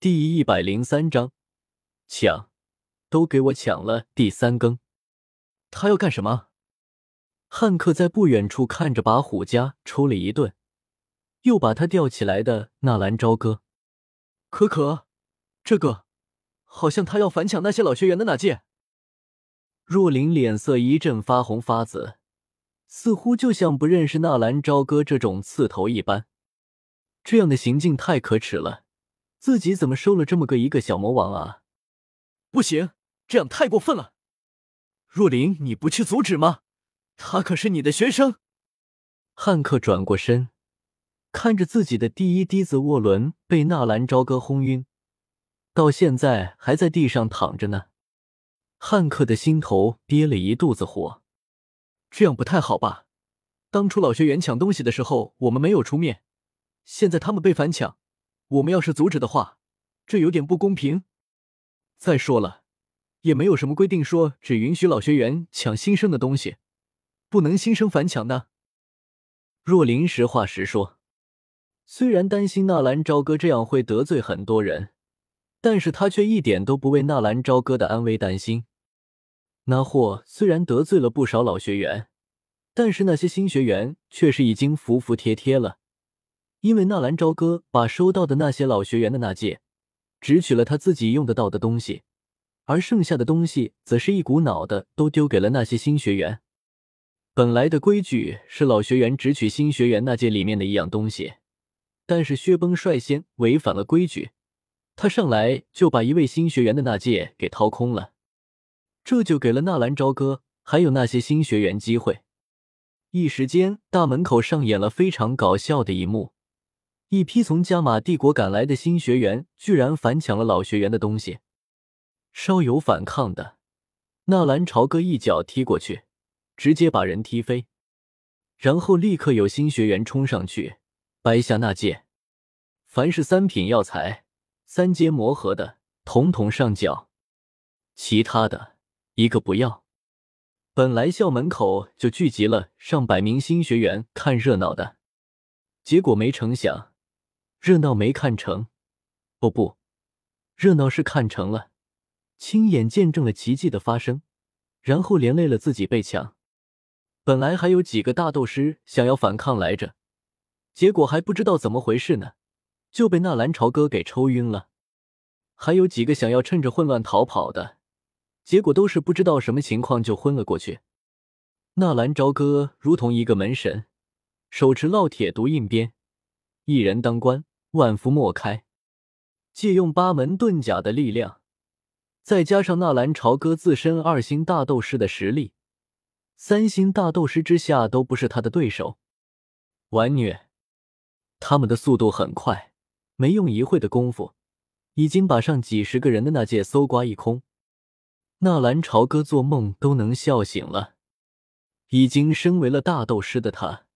第一百零三章，抢，都给我抢了！第三更，他要干什么？汉克在不远处看着把虎家抽了一顿，又把他吊起来的纳兰朝歌。可可，这个好像他要反抢那些老学员的那届。若琳脸色一阵发红发紫，似乎就像不认识纳兰朝歌这种刺头一般。这样的行径太可耻了，自己怎么收了这么个一个小魔王啊？不行，这样太过分了。若琳，你不去阻止吗？他可是你的学生。汉克转过身，看着自己的第一滴子沃伦被纳兰朝歌轰晕，到现在还在地上躺着呢。汉克的心头憋了一肚子火，这样不太好吧？当初老学员抢东西的时候，我们没有出面，现在他们被反抢，我们要是阻止的话，这有点不公平。再说了，也没有什么规定说只允许老学员抢新生的东西。不能新生反抢的。若琳实话实说，虽然担心纳兰朝歌这样会得罪很多人，但是他却一点都不为纳兰朝歌的安危担心。那货虽然得罪了不少老学员，但是那些新学员却是已经服服帖帖了，因为纳兰朝歌把收到的那些老学员的那戒，只取了他自己用得到的东西，而剩下的东西则是一股脑的都丢给了那些新学员。本来的规矩是老学员只取新学员那戒里面的一样东西，但是薛崩率先违反了规矩，他上来就把一位新学员的那戒给掏空了，这就给了纳兰朝歌还有那些新学员机会。一时间，大门口上演了非常搞笑的一幕：一批从加玛帝国赶来的新学员居然反抢了老学员的东西。稍有反抗的，纳兰朝歌一脚踢过去。直接把人踢飞，然后立刻有新学员冲上去掰下那戒。凡是三品药材、三阶魔核的，统统上缴；其他的一个不要。本来校门口就聚集了上百名新学员看热闹的，结果没成想，热闹没看成。哦不，热闹是看成了，亲眼见证了奇迹的发生，然后连累了自己被抢。本来还有几个大斗师想要反抗来着，结果还不知道怎么回事呢，就被纳兰朝歌给抽晕了。还有几个想要趁着混乱逃跑的，结果都是不知道什么情况就昏了过去。纳兰朝歌如同一个门神，手持烙铁毒印鞭，一人当关，万夫莫开。借用八门遁甲的力量，再加上纳兰朝歌自身二星大斗师的实力。三星大斗师之下都不是他的对手，完虐！他们的速度很快，没用一会的功夫，已经把上几十个人的那界搜刮一空。纳兰朝歌做梦都能笑醒了。已经升为了大斗师的他，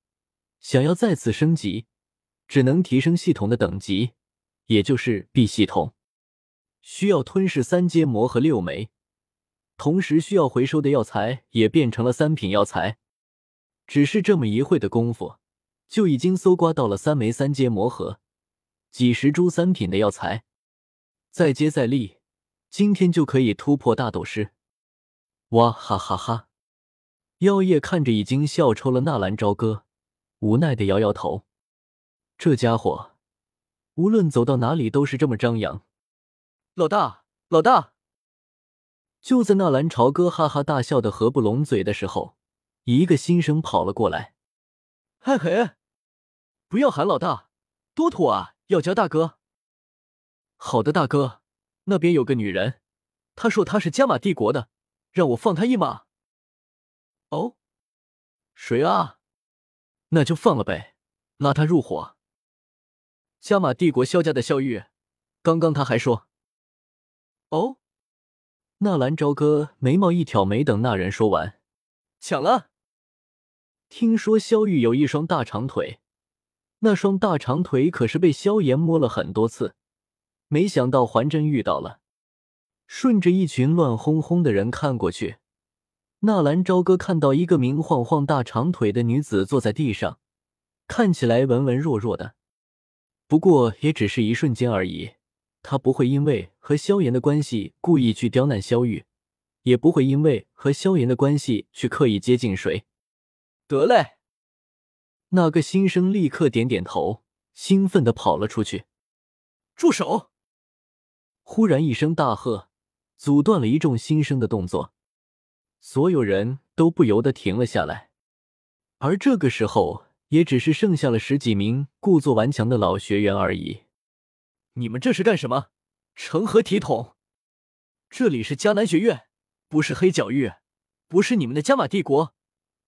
想要再次升级，只能提升系统的等级，也就是 B 系统，需要吞噬三阶魔核六枚。同时需要回收的药材也变成了三品药材，只是这么一会的功夫，就已经搜刮到了三枚三阶魔核，几十株三品的药材，再接再厉，今天就可以突破大斗师！哇哈哈哈！妖夜看着已经笑抽了纳兰朝歌，无奈的摇摇头，这家伙无论走到哪里都是这么张扬。老大，老大！就在纳兰朝歌哈哈大笑的合不拢嘴的时候，一个新生跑了过来。嘿嘿，不要喊老大，多土啊！要叫大哥。好的，大哥。那边有个女人，她说她是加玛帝国的，让我放她一马。哦，谁啊？那就放了呗，拉她入伙。加玛帝国萧家的萧玉，刚刚他还说。哦。纳兰朝歌眉毛一挑，没等那人说完，抢了。听说萧玉有一双大长腿，那双大长腿可是被萧炎摸了很多次，没想到还真遇到了。顺着一群乱哄哄的人看过去，纳兰朝歌看到一个明晃晃大长腿的女子坐在地上，看起来文文弱弱的，不过也只是一瞬间而已，他不会因为和萧炎的关系故意去刁难萧玉，也不会因为和萧炎的关系去刻意接近谁。得嘞，那个新生立刻点点头，兴奋的跑了出去。住手！忽然一声大喝，阻断了一众新生的动作，所有人都不由得停了下来。而这个时候，也只是剩下了十几名故作顽强的老学员而已。你们这是干什么？成何体统？这里是迦南学院，不是黑角域，不是你们的加玛帝国，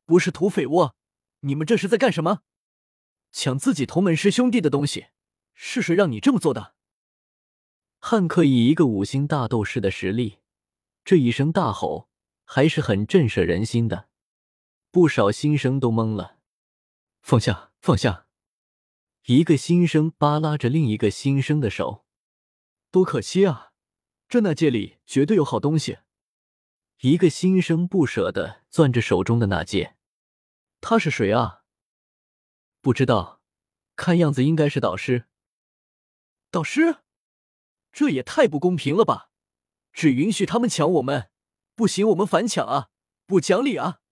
不是土匪窝。你们这是在干什么？抢自己同门师兄弟的东西，是谁让你这么做的？汉克以一个五星大斗士的实力，这一声大吼还是很震慑人心的。不少新生都懵了，放下，放下！一个新生扒拉着另一个新生的手，多可惜啊！这那戒里绝对有好东西。一个新生不舍得攥着手中的那戒，他是谁啊？不知道，看样子应该是导师。导师？这也太不公平了吧！只允许他们抢我们，不行我们反抢啊！不讲理啊！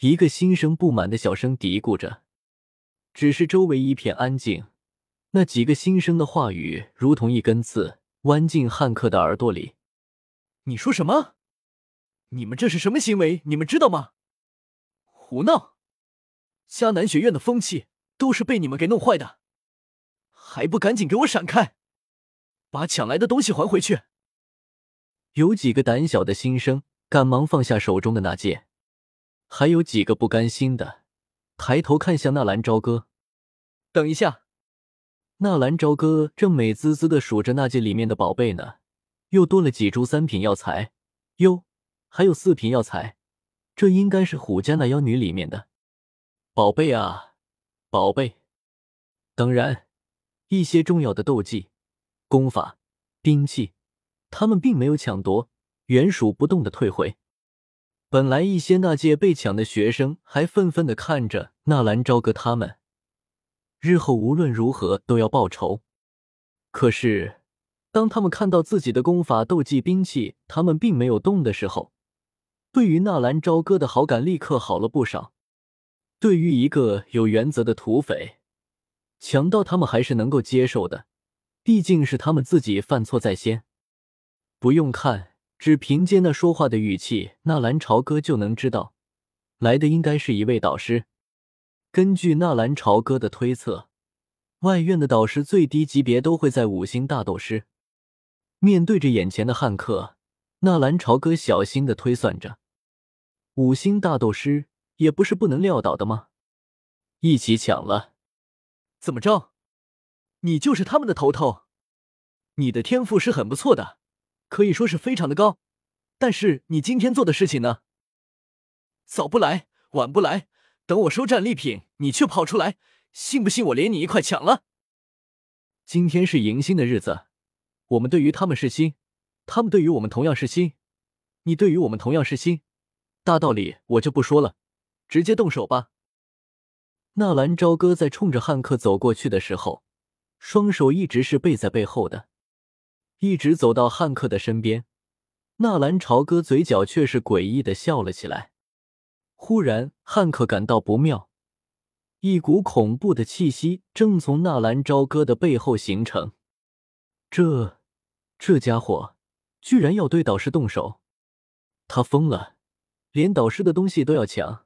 一个新生不满的小声嘀咕着。只是周围一片安静，那几个新生的话语如同一根刺，弯进汉克的耳朵里。你说什么？你们这是什么行为？你们知道吗？胡闹！迦南学院的风气都是被你们给弄坏的，还不赶紧给我闪开！把抢来的东西还回去！有几个胆小的新生赶忙放下手中的那戒，还有几个不甘心的抬头看向纳兰朝歌。等一下，纳兰朝歌正美滋滋的数着那戒里面的宝贝呢，又多了几株三品药材，哟，还有四品药材，这应该是虎家那妖女里面的宝贝啊，宝贝！当然，一些重要的斗技。功法、兵器，他们并没有抢夺，原属不动的退回。本来一些那届被抢的学生还愤愤的看着纳兰朝歌他们，日后无论如何都要报仇。可是，当他们看到自己的功法、斗技、兵器，他们并没有动的时候，对于纳兰朝歌的好感立刻好了不少。对于一个有原则的土匪，强盗他们还是能够接受的。毕竟是他们自己犯错在先，不用看，只凭借那说话的语气，纳兰朝歌就能知道，来的应该是一位导师。根据纳兰朝歌的推测，外院的导师最低级别都会在五星大斗师。面对着眼前的汉克，纳兰朝歌小心的推算着，五星大斗师也不是不能撂倒的吗？一起抢了，怎么着？你就是他们的头头，你的天赋是很不错的，可以说是非常的高。但是你今天做的事情呢？早不来，晚不来，等我收战利品，你却跑出来，信不信我连你一块抢了？今天是迎新的日子，我们对于他们是新，他们对于我们同样是新，你对于我们同样是新，大道理我就不说了，直接动手吧。纳兰朝歌在冲着汉克走过去的时候。双手一直是背在背后的，一直走到汉克的身边。纳兰朝歌嘴角却是诡异的笑了起来。忽然，汉克感到不妙，一股恐怖的气息正从纳兰朝歌的背后形成。这，这家伙居然要对导师动手！他疯了，连导师的东西都要抢！